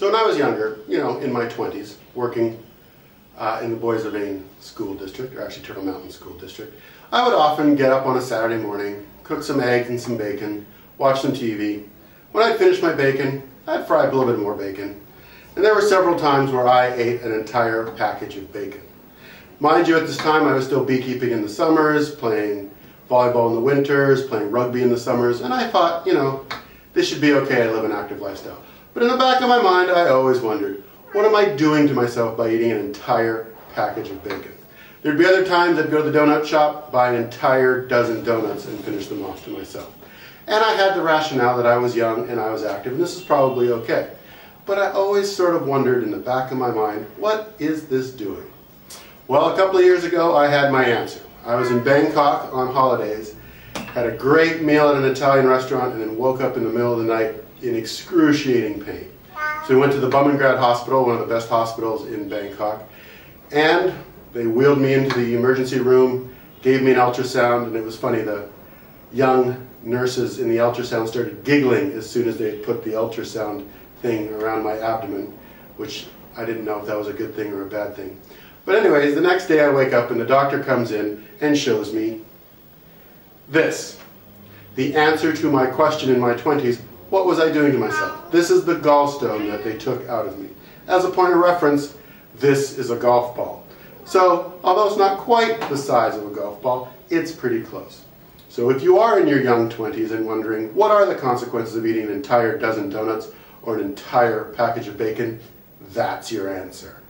was younger, you know, in my 20s, working uh, in the Boissevain School District, or actually Turtle Mountain School District, I would often get up on a Saturday morning, cook some eggs and some bacon, watch some TV. When I'd finish my bacon, I'd fry up a little bit more bacon. And there were several times where I ate an entire package of bacon. Mind you, at this time I was still beekeeping in the summers, playing volleyball in the winters, playing rugby in the summers, and I thought, you know, this should be okay, I live an active lifestyle. But in the back of my mind, I always wondered, what am I doing to myself by eating an entire package of bacon? There'd be other times I'd go to the donut shop, buy an entire dozen donuts, and finish them off to myself. And I had the rationale that I was young and I was active, and this is probably okay. But I always sort of wondered in the back of my mind, what is this doing? Well, a couple of years ago, I had my answer. I was in Bangkok on holidays, had a great meal at an Italian restaurant, and then woke up in the middle of the night in excruciating pain. So we went to the Bumrungrad Hospital, one of the best hospitals in Bangkok, and they wheeled me into the emergency room, gave me an ultrasound, and it was funny, the young nurses in the ultrasound started giggling as soon as they put the ultrasound thing around my abdomen, which I didn't know if that was a good thing or a bad thing. But anyways, the next day I wake up and the doctor comes in and shows me this. The answer to my question in my 20s, what was I doing to myself? This is the gallstone that they took out of me. As a point of reference, this is a golf ball. So, although it's not quite the size of a golf ball, it's pretty close. So if you are in your young 20s and wondering, what are the consequences of eating an entire dozen donuts or an entire package of bacon? That's your answer.